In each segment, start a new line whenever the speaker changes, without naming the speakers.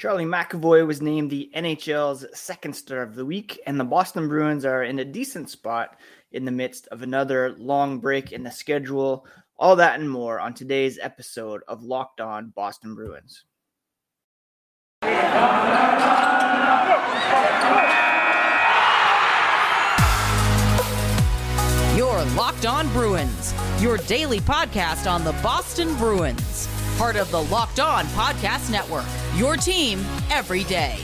Charlie McAvoy was named the NHL's second star of the week, and the Boston Bruins are in a decent spot in the midst of another long break in the schedule. All that and more on today's episode of Locked On Boston Bruins.
Your Locked On Bruins, your daily podcast on the Boston Bruins, part of the Locked On Podcast Network. Your team every day.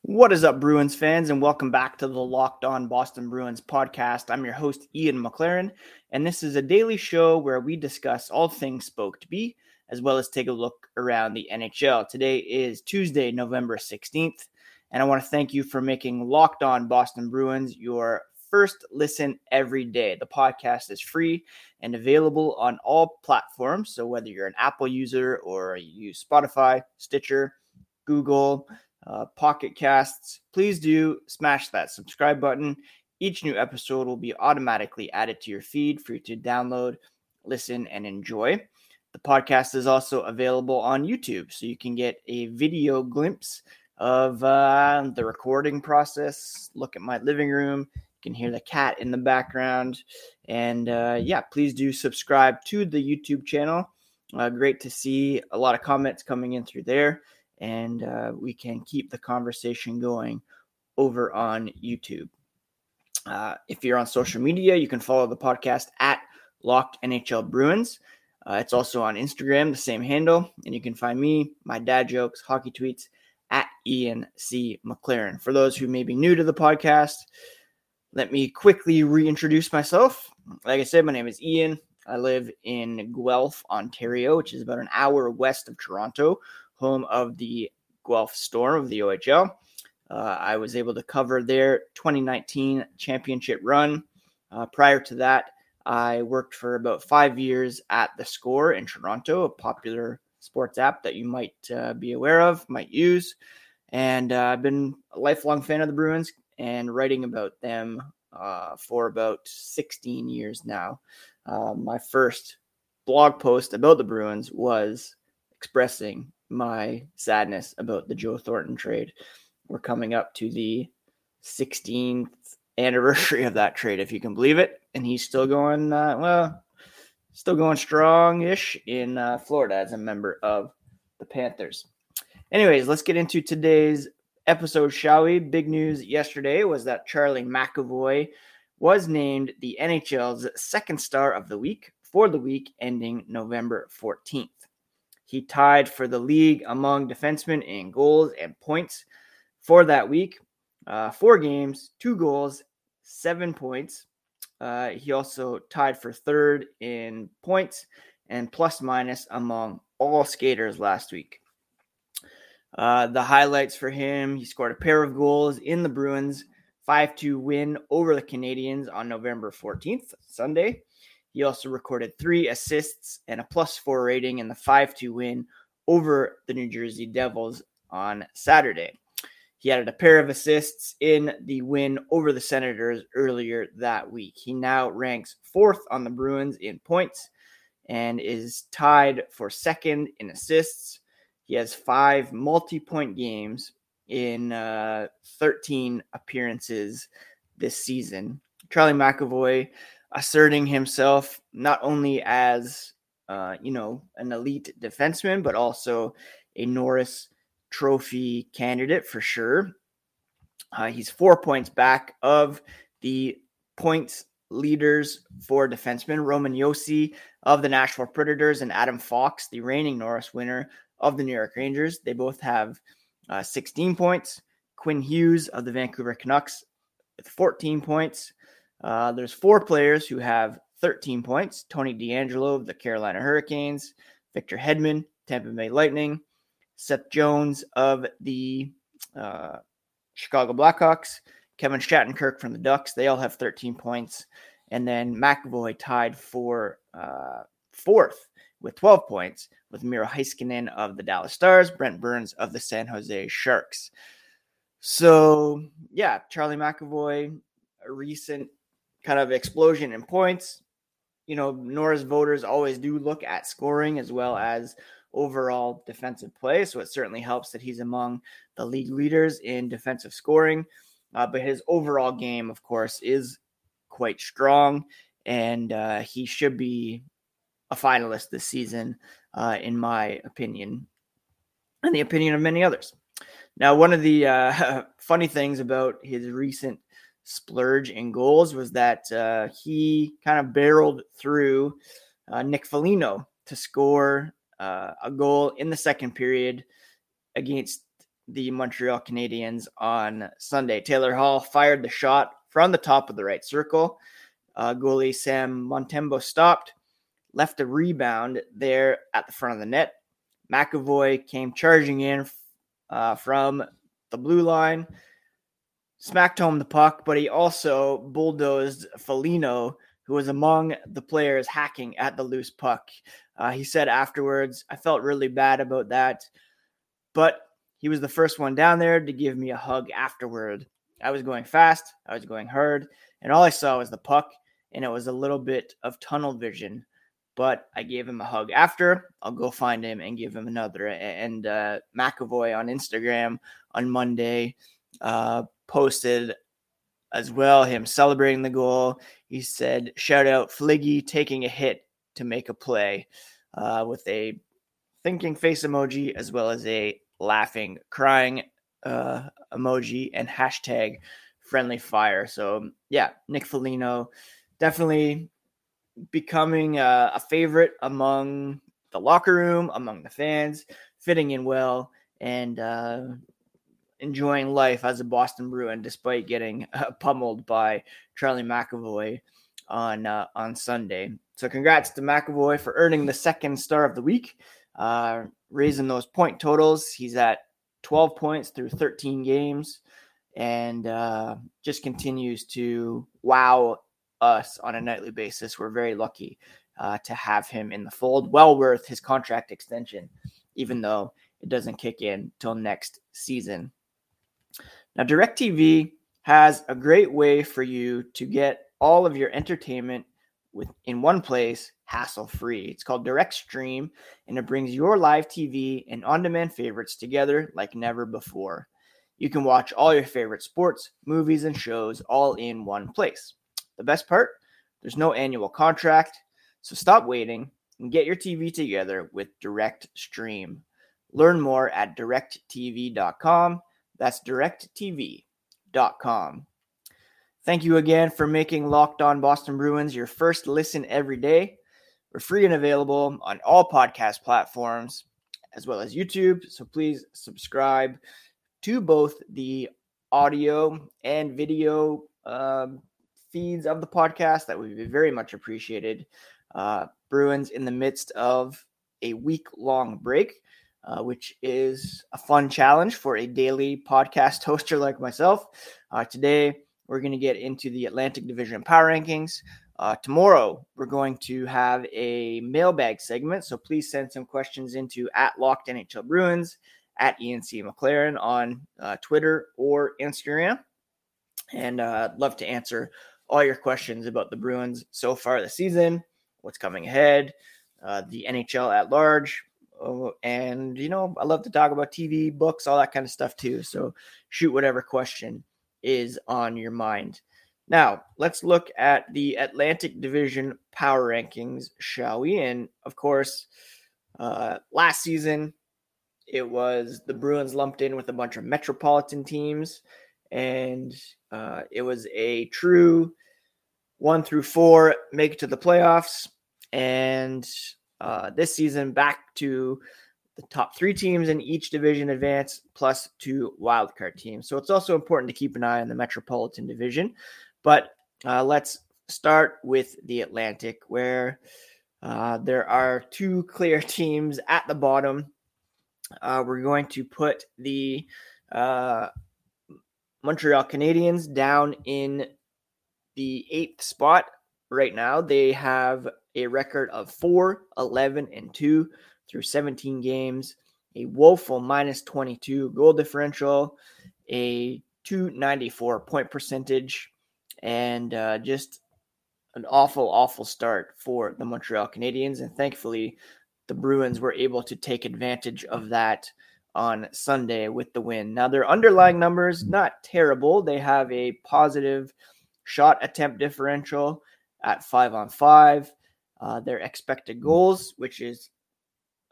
What is up, Bruins fans, and welcome back to the Locked On Boston Bruins podcast. I'm your host, Ian McLaren, and this is a daily show where we discuss all things spoked B, as well as take a look around the NHL. Today is Tuesday, November 16th, and I want to thank you for making Locked On Boston Bruins your first listen every day. The podcast is free and available on all platforms. So, whether you're an Apple user or you use Spotify, Stitcher, Google, uh, Pocket Casts, please do smash that subscribe button. Each new episode will be automatically added to your feed for you to download, listen, and enjoy. The podcast is also available on YouTube, so you can get a video glimpse of uh, the recording process. Look at my living room. You can hear the cat in the background. And uh, yeah, please do subscribe to the YouTube channel. Uh, great to see a lot of comments coming in through there and uh, we can keep the conversation going over on YouTube. Uh, if you're on social media, you can follow the podcast at Locked NHL Bruins. Uh, it's also on Instagram, the same handle, and you can find me, my dad jokes, hockey tweets Ian C. McLaren. For those who may be new to the podcast, let me quickly reintroduce myself. Like I said, my name is Ian. I live in Guelph, Ontario, which is about an hour west of Toronto, home of the Guelph Storm of the OHL. Uh, I was able to cover their 2019 championship run. Uh, prior to that, I worked for about five years at The Score in Toronto, a popular sports app that you might uh, be aware of, might use. And uh, I've been a lifelong fan of the Bruins and writing about them uh, for about 16 years now. Uh, my first blog post about the Bruins was expressing my sadness about the Joe Thornton trade. We're coming up to the 16th anniversary of that trade, if you can believe it. And he's still going, uh, well, still going strong ish in uh, Florida as a member of the Panthers. Anyways, let's get into today's episode, shall we? Big news yesterday was that Charlie McAvoy was named the NHL's second star of the week for the week ending November 14th. He tied for the league among defensemen in goals and points for that week. Uh, four games, two goals, seven points. Uh, he also tied for third in points and plus minus among all skaters last week. Uh, the highlights for him he scored a pair of goals in the Bruins 5 2 win over the Canadiens on November 14th, Sunday. He also recorded three assists and a plus four rating in the 5 2 win over the New Jersey Devils on Saturday. He added a pair of assists in the win over the Senators earlier that week. He now ranks fourth on the Bruins in points and is tied for second in assists. He has five multi point games in uh, 13 appearances this season. Charlie McAvoy asserting himself not only as uh, you know an elite defenseman, but also a Norris Trophy candidate for sure. Uh, he's four points back of the points leaders for defensemen Roman Josi of the Nashville Predators and Adam Fox, the reigning Norris winner of the New York Rangers. They both have uh, 16 points. Quinn Hughes of the Vancouver Canucks with 14 points. Uh, there's four players who have 13 points Tony DeAngelo of the Carolina Hurricanes, Victor Hedman, Tampa Bay Lightning, Seth Jones of the uh, Chicago Blackhawks, Kevin Shattenkirk from the Ducks. They all have 13 points. And then McAvoy tied for uh, fourth with 12 points with Miro Heiskanen of the Dallas Stars, Brent Burns of the San Jose Sharks. So, yeah, Charlie McAvoy, a recent kind of explosion in points. You know, Norris voters always do look at scoring as well as overall defensive play. So it certainly helps that he's among the league leaders in defensive scoring. Uh, but his overall game, of course, is quite strong, and uh, he should be a finalist this season, uh, in my opinion, and the opinion of many others. Now, one of the uh, funny things about his recent splurge in goals was that uh, he kind of barreled through uh, Nick Foligno to score uh, a goal in the second period against the Montreal Canadiens on Sunday. Taylor Hall fired the shot from the top of the right circle. Uh, goalie Sam Montembeault stopped, left a rebound there at the front of the net. McAvoy came charging in uh, from the blue line, smacked home the puck, but he also bulldozed Foligno, who was among the players hacking at the loose puck. Uh, he said afterwards, I felt really bad about that, but he was the first one down there to give me a hug afterward. I was going fast, I was going hard, and all I saw was the puck, and it was a little bit of tunnel vision. But I gave him a hug after. I'll go find him and give him another. And uh, McAvoy on Instagram on Monday uh, posted as well him celebrating the goal. He said, "Shout out Fliggy taking a hit to make a play," uh, with a thinking face emoji as well as a laughing, crying uh, emoji and hashtag friendly fire. So yeah, Nick Foligno definitely becoming a, a favorite among the locker room, among the fans, fitting in well, and uh, enjoying life as a Boston Bruin, despite getting uh, pummeled by Charlie McAvoy on uh, on Sunday. So, congrats to McAvoy for earning the second star of the week, uh, raising those point totals. He's at 12 points through 13 games, and uh, just continues to wow us on a nightly basis. We're very lucky uh, to have him in the fold. Well worth his contract extension, even though it doesn't kick in till next season. Now, DirecTV has a great way for you to get all of your entertainment with in one place, hassle free. It's called Direct Stream, and it brings your live TV and on demand favorites together like never before. You can watch all your favorite sports, movies, and shows all in one place. The best part? There's no annual contract, so stop waiting and get your TV together with Direct Stream. Learn more at directv.com. That's directv.com. Thank you again for making Locked On Boston Bruins your first listen every day. We're free and available on all podcast platforms as well as YouTube. So please subscribe to both the audio and video um, feeds of the podcast. That would be very much appreciated. Uh, Bruins in the midst of a week long break, uh, which is a fun challenge for a daily podcast hoster like myself. Uh, today, we're going to get into the Atlantic Division power rankings. Uh, tomorrow, we're going to have a mailbag segment. So please send some questions into at Locked NHL Bruins, at Ian C. McLaren on uh, Twitter or Instagram. And uh, I'd love to answer all your questions about the Bruins so far this season, what's coming ahead, uh, the NHL at large. Oh, and, you know, I love to talk about TV, books, all that kind of stuff too. So shoot whatever question is on your mind. Now, let's look at the Atlantic Division power rankings, shall we? And of course, uh, last season, it was the Bruins lumped in with a bunch of metropolitan teams, and uh, it was a true one through four make it to the playoffs. And uh, this season, back to the top three teams in each division advance, plus two wildcard teams. So it's also important to keep an eye on the Metropolitan Division. But uh, let's start with the Atlantic, where uh, there are two clear teams at the bottom. Uh, we're going to put the uh, Montreal Canadiens down in the eighth spot right now. They have a record of 4, 11, and 2 through 17 games, a woeful minus 22 goal differential, a 294 point percentage, and uh, just an awful, awful start for the Montreal Canadiens. And thankfully, the Bruins were able to take advantage of that on Sunday with the win. Now, their underlying numbers, not terrible. They have a positive shot attempt differential at five on five. Uh, their expected goals, which is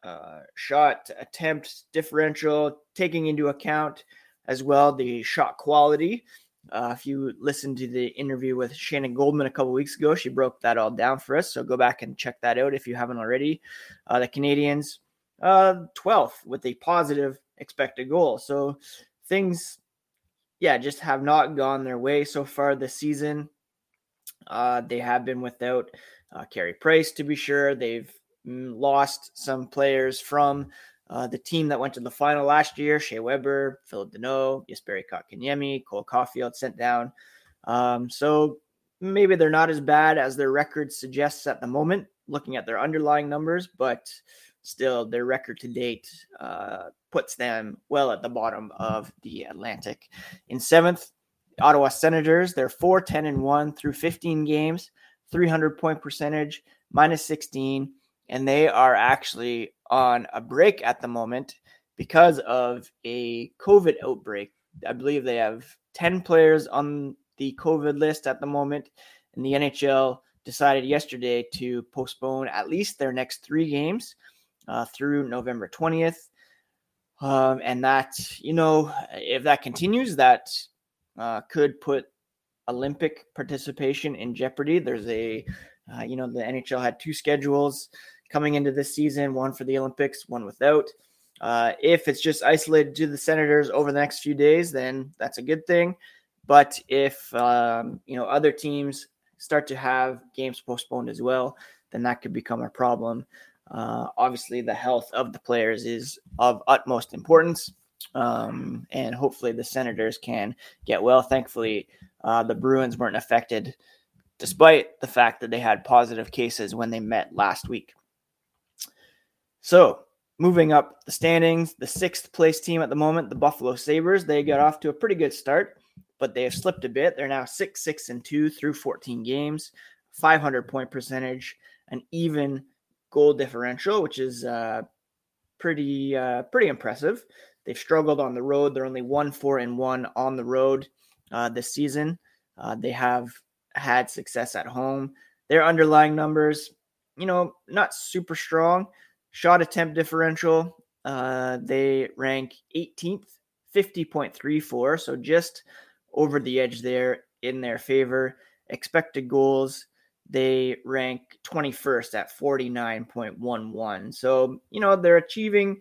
uh, shot attempt differential, taking into account as well the shot quality. Uh, if you listened to the interview with Shayna Goldman a couple weeks ago, she broke that all down for us. So go back and check that out if you haven't already. Uh, the Canadiens, uh, 12th with a positive expected goal. So things, yeah, just have not gone their way so far this season. Uh, they have been without uh, Carey Price, to be sure. They've mm, lost some players from uh, the team that went to the final last year, Shea Weber, Phillip Danault, Jesperi Kotkaniemi, Cole Caufield sent down. Um, so maybe they're not as bad as their record suggests at the moment, looking at their underlying numbers, but still their record to date uh, puts them well at the bottom of the Atlantic. In seventh, Ottawa Senators, they're 4 10 and 1 through 15 games, 300 point percentage, minus 16 and they are actually on a break at the moment because of a COVID outbreak. I believe they have 10 players on the COVID list at the moment, and the NHL decided yesterday to postpone at least their next three games uh, through November 20th. Um, and that, you know, if that continues, that uh, could put Olympic participation in jeopardy. There's a, uh, you know, the NHL had two schedules coming into this season, one for the Olympics, one without. Uh, if it's just isolated to the Senators over the next few days, then that's a good thing. But if um, you know other teams start to have games postponed as well, then that could become a problem. Uh, obviously, the health of the players is of utmost importance, um, and hopefully the Senators can get well. Thankfully, uh, the Bruins weren't affected, despite the fact that they had positive cases when they met last week. So, moving up the standings, the sixth place team at the moment, the Buffalo Sabres, they got off to a pretty good start, but they have slipped a bit. They're now 6 6 and 2 through 14 games, 500 point percentage, an even goal differential, which is uh, pretty uh, pretty impressive. They've struggled on the road. They're only 1 4 and 1 on the road uh, this season. Uh, they have had success at home. Their underlying numbers, you know, not super strong Shot attempt differential, uh, they rank 18th, 50.34. So just over the edge there in their favor. Expected goals, they rank 21st at 49.11. So, you know, they're achieving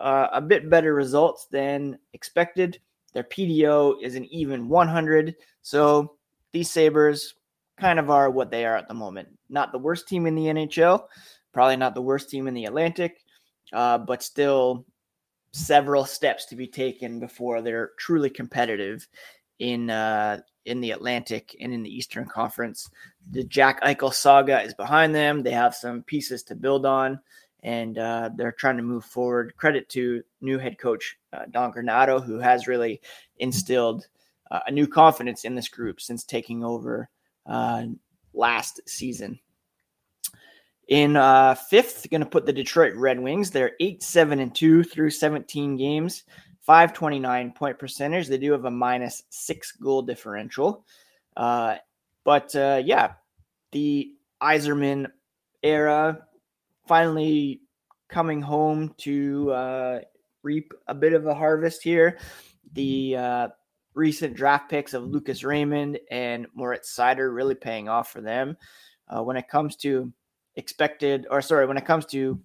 uh, a bit better results than expected. Their PDO is an even 100. So these Sabres kind of are what they are at the moment. Not the worst team in the NHL, Probably not the worst team in the Atlantic, uh, but still several steps to be taken before they're truly competitive in uh, in the Atlantic and in the Eastern Conference. The Jack Eichel saga is behind them. They have some pieces to build on, and uh, they're trying to move forward. Credit to new head coach uh, Don Granato, who has really instilled uh, a new confidence in this group since taking over uh, last season. In uh, fifth, going to put the Detroit Red Wings. They're 8 7 and 2 through 17 games, 529 point percentage. They do have a minus six goal differential. Uh, but uh, yeah, the Yzerman era finally coming home to uh, reap a bit of a harvest here. The uh, recent draft picks of Lucas Raymond and Moritz Seider really paying off for them. Uh, when it comes to expected, or sorry, when it comes to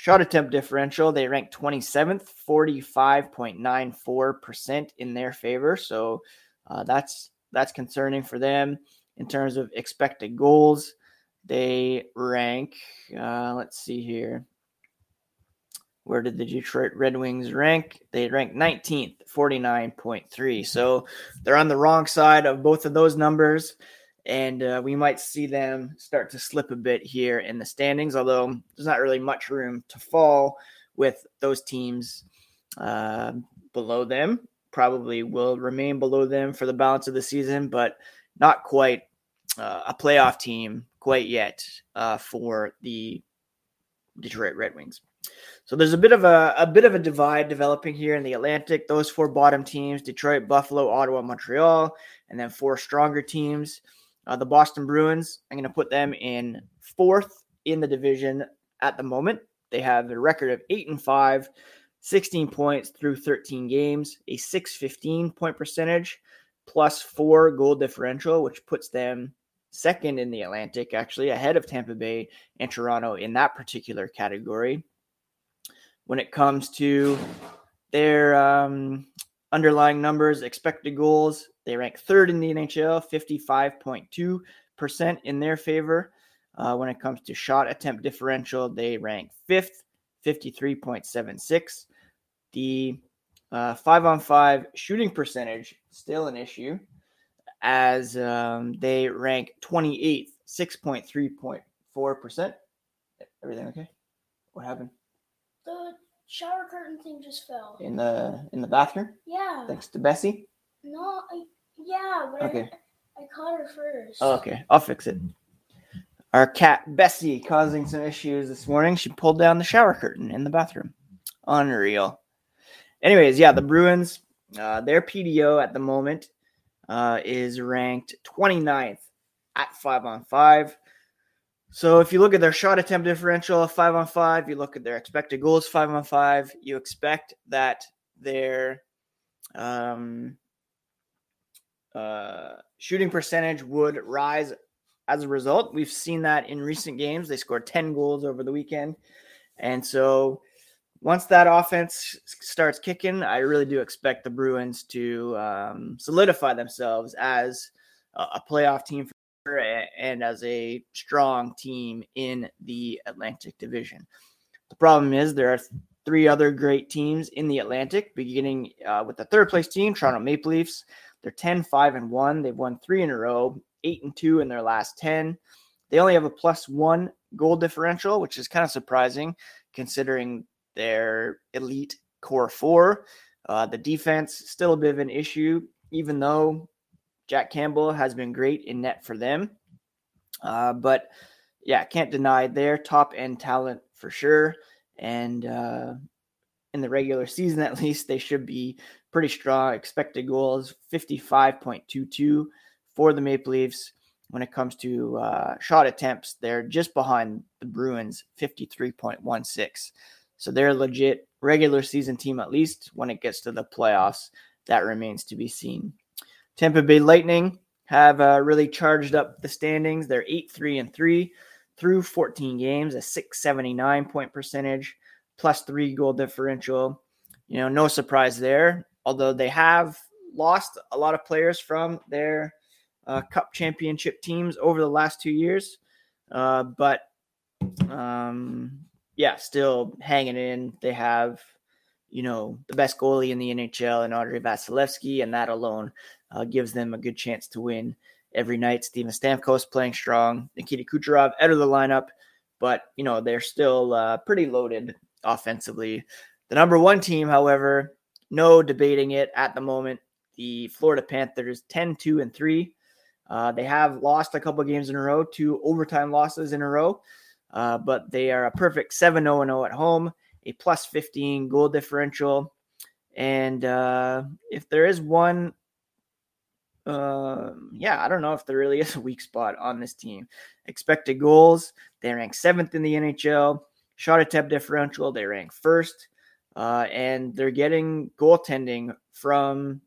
shot attempt differential, they rank 27th, 45.94% in their favor. So uh, that's that's concerning for them in terms of expected goals. They rank, uh, let's see here. Where did the Detroit Red Wings rank? They rank 19th, 49.3. So they're on the wrong side of both of those numbers and uh, we might see them start to slip a bit here in the standings. Although there's not really much room to fall with those teams uh, below them. Probably will remain below them for the balance of the season, but not quite uh, a playoff team quite yet uh, for the Detroit Red Wings. So there's a bit of a, a bit of a divide developing here in the Atlantic. Those four bottom teams: Detroit, Buffalo, Ottawa, Montreal, and then four stronger teams. Uh, the Boston Bruins. I'm going to put them in fourth in the division at the moment. They have a record of eight and five, 16 points through 13 games, a 615 point percentage, plus four goal differential, which puts them second in the Atlantic, actually ahead of Tampa Bay and Toronto in that particular category. When it comes to their um, underlying numbers, expected goals, they rank third in the NHL, 55.2% in their favor. Uh, when it comes to shot attempt differential, they rank fifth, 53.76. The uh, five on five shooting percentage, still an issue, as um, they rank 28th, 6.3.4%. Everything okay? What happened?
Shower curtain thing just fell.
In the in the bathroom?
Yeah.
Thanks to Bessie?
No, I, yeah, but
Okay.
I, I caught her first.
Oh, okay, I'll fix it. Our cat Bessie causing some issues this morning. She pulled down the shower curtain in the bathroom. Unreal. Anyways, yeah, the Bruins, uh, their PDO at the moment uh, is ranked 29th at five on five. So if you look at their shot attempt differential of five on five, you look at their expected goals five on five, you expect that their um, uh, shooting percentage would rise as a result. We've seen that in recent games. They scored 10 goals over the weekend. And so once that offense starts kicking, I really do expect the Bruins to um, solidify themselves as a, playoff team and as a strong team in the Atlantic Division. The problem is there are three other great teams in the Atlantic, beginning uh, with the third place team, Toronto Maple Leafs. They're 10, 5, and 1. They've won three in a row, 8 and 2 in their last 10. They only have a plus one goal differential, which is kind of surprising considering their elite core four. Uh, the defense still a bit of an issue, even though Jack Campbell has been great in net for them. Uh, but yeah, can't deny their top end talent for sure. And uh, in the regular season, at least, they should be pretty strong. Expected goals 55.22 for the Maple Leafs. When it comes to uh, shot attempts, they're just behind the Bruins, 53.16. So they're a legit regular season team, at least when it gets to the playoffs. That remains to be seen. Tampa Bay Lightning have uh, really charged up the standings. They're 8 3 and 3 through 14 games, a 679 point percentage, plus three goal differential. You know, no surprise there, although they have lost a lot of players from their uh, cup championship teams over the last two years. Uh, but um, yeah, still hanging in. They have, you know, the best goalie in the NHL and Andrei Vasilevskiy, and that alone uh, gives them a good chance to win every night. Steven Stamkos playing strong, Nikita Kucherov out of the lineup, but you know they're still uh, pretty loaded offensively. The number one team, however, no debating it at the moment. The Florida Panthers 10 2 and 3. Uh, they have lost a couple games in a row, two overtime losses in a row, uh, but they are a perfect 7 0 0 at home, a plus 15 goal differential. And uh, if there is one, uh, yeah, I don't know if there really is a weak spot on this team. Expected goals, they rank seventh in the NHL. Shot attempt differential, they rank first. Uh, and they're getting goaltending from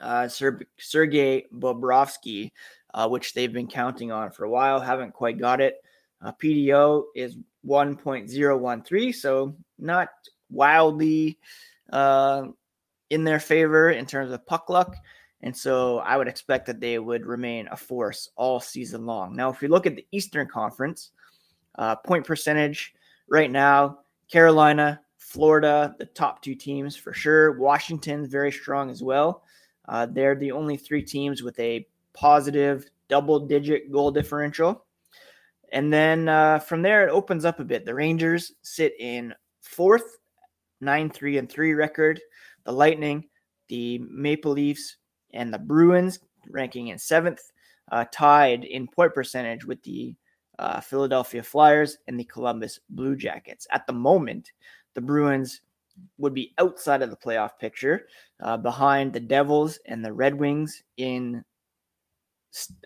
uh, Ser- Sergei Bobrovsky, uh, which they've been counting on for a while, haven't quite got it. Uh, PDO is 1.013, so not wildly uh, in their favor in terms of puck luck. And so I would expect that they would remain a force all season long. Now, if you look at the Eastern Conference, uh, point percentage right now, Carolina, Florida, the top two teams for sure. Washington's very strong as well. Uh, they're the only three teams with a positive double digit goal differential. And then uh, from there, it opens up a bit. The Rangers sit in fourth, 9 3 and 3 record. The Lightning, the Maple Leafs, and the Bruins ranking in seventh. uh, tied in point percentage with the uh, Philadelphia Flyers and the Columbus Blue Jackets. At the moment, the Bruins would be outside of the playoff picture, uh, behind the Devils and the Red Wings in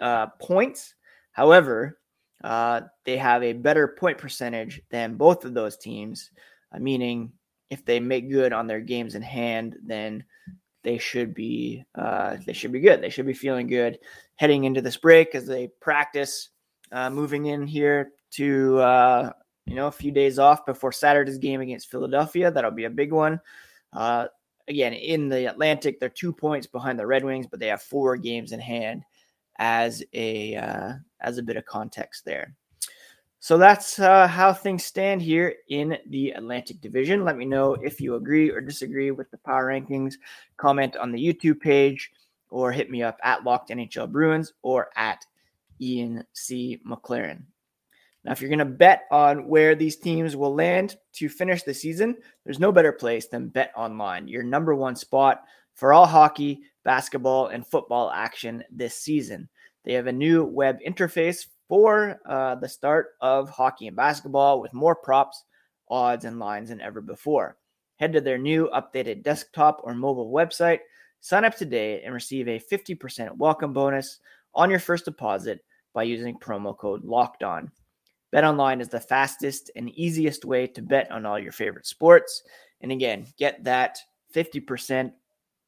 uh, points. However, uh, they have a better point percentage than both of those teams, uh, meaning if they make good on their games in hand, then they should be uh, they should be good. They should be feeling good heading into this break as they practice uh, moving in here to uh, you know a few days off before Saturday's game against Philadelphia. That'll be a big one. Again, in the Atlantic, they're two points behind the Red Wings, but they have four games in hand. As a uh, as a bit of context there. So that's uh, how things stand here in the Atlantic Division. Let me know if you agree or disagree with the power rankings. Comment on the YouTube page or hit me up at Locked NHL Bruins or at Ian C. McLaren. Now, if you're going to bet on where these teams will land to finish the season, there's no better place than Bet Online, your number one spot for all hockey, basketball, and football action this season. They have a new web interface for uh, the start of hockey and basketball with more props, odds, and lines than ever before. Head to their new updated desktop or mobile website, sign up today, and receive a 50% welcome bonus on your first deposit by using promo code Locked On. BetOnline is the fastest and easiest way to bet on all your favorite sports. And again, get that 50%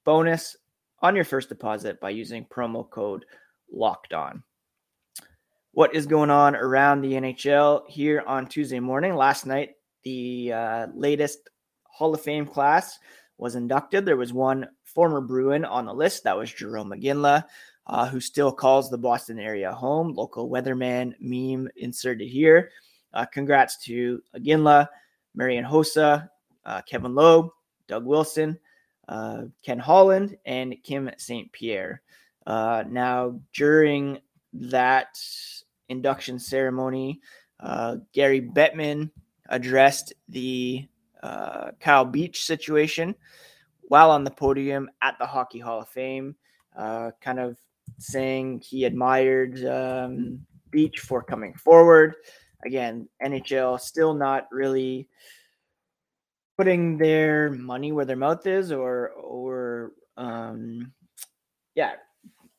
bonus on your first deposit by using promo code Locked On what is going on around the NHL here on Tuesday morning. Last night, the uh, latest Hall of Fame class was inducted. There was one former Bruin on the list. That was Jarome Iginla, uh, who still calls the Boston area home. Local weatherman meme inserted here. Uh, congrats to Iginla, Marian Hossa, uh, Kevin Lowe, Doug Wilson, uh, Ken Holland, and Kim St. Pierre. Uh, now, during that induction ceremony. Uh, Gary Bettman addressed the uh, Kyle Beach situation while on the podium at the Hockey Hall of Fame, uh, kind of saying he admired um, Beach for coming forward. Again, NHL still not really putting their money where their mouth is, or or um, yeah,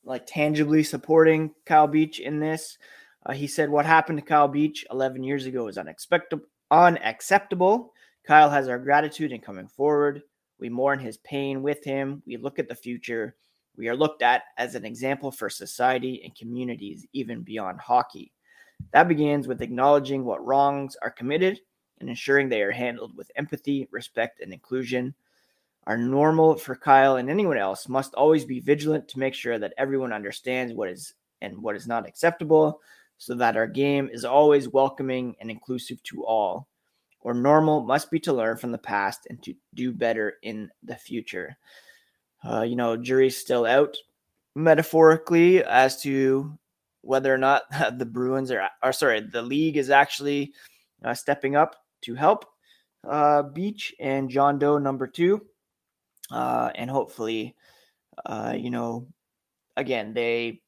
like tangibly supporting Kyle Beach in this. Uh, he said, What happened to Kyle Beach 11 years ago is unexpected, unacceptable. Kyle has our gratitude in coming forward. We mourn his pain with him. We look at the future. We are looked at as an example for society and communities, even beyond hockey. That begins with acknowledging what wrongs are committed and ensuring they are handled with empathy, respect, and inclusion. Our normal for Kyle and anyone else must always be vigilant to make sure that everyone understands what is and what is not acceptable so that our game is always welcoming and inclusive to all. Or normal must be to learn from the past and to do better in the future. Uh, you know, jury's still out metaphorically as to whether or not the Bruins are, or sorry, the league is actually uh, stepping up to help uh, Beach and John Doe number two. Uh, and hopefully, uh, you know, again, they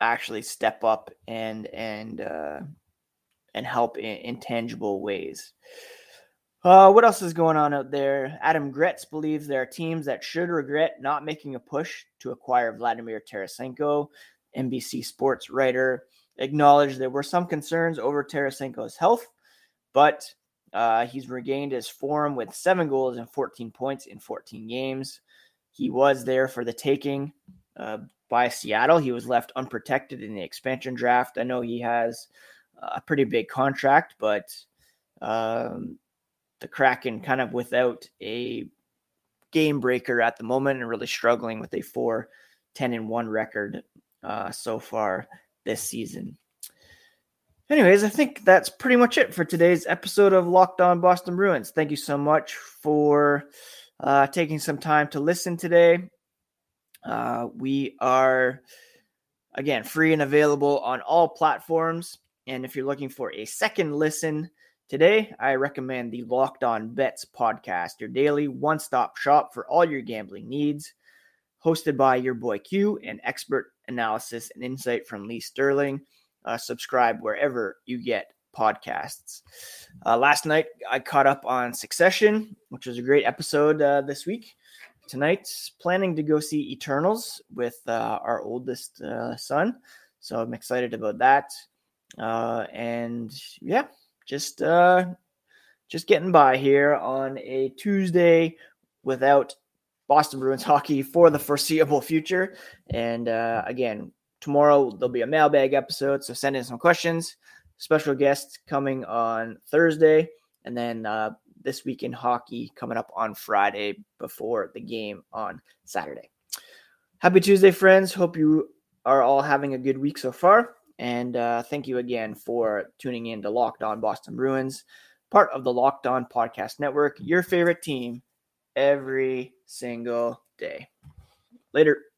actually step up and and uh, and help in, in tangible ways. Uh, what else is going on out there? Adam Gretz believes there are teams that should regret not making a push to acquire Vladimir Tarasenko. NBC Sports writer acknowledged there were some concerns over Tarasenko's health, but uh, he's regained his form with seven goals and 14 points in 14 games. He was there for the taking. Uh, by Seattle. He was left unprotected in the expansion draft. I know he has a pretty big contract, but um, the Kraken kind of without a game breaker at the moment and really struggling with a 4 10 and 1 record uh, so far this season. Anyways, I think that's pretty much it for today's episode of Locked On Boston Bruins. Thank you so much for uh, taking some time to listen today. Uh, we are, again, free and available on all platforms. And if you're looking for a second listen today, I recommend the Locked On Bets podcast, your daily one stop shop for all your gambling needs. Hosted by your boy Q, and expert analysis, and insight from Lee Sterling. Uh, subscribe wherever you get podcasts. Uh, last night, I caught up on Succession, which was a great episode uh, this week. Tonight, planning to go see Eternals with uh, our oldest uh, son. So I'm excited about that. Uh, and yeah, just just getting by here on a Tuesday without Boston Bruins hockey for the foreseeable future. And uh, again, tomorrow there'll be a mailbag episode, so send in some questions. Special guest coming on Thursday, and then uh, this week in hockey coming up on Friday before the game on Saturday. Happy Tuesday, friends. Hope you are all having a good week so far. And uh, thank you again for tuning in to Locked On Boston Bruins, part of the Locked On Podcast Network, your favorite team every single day. Later.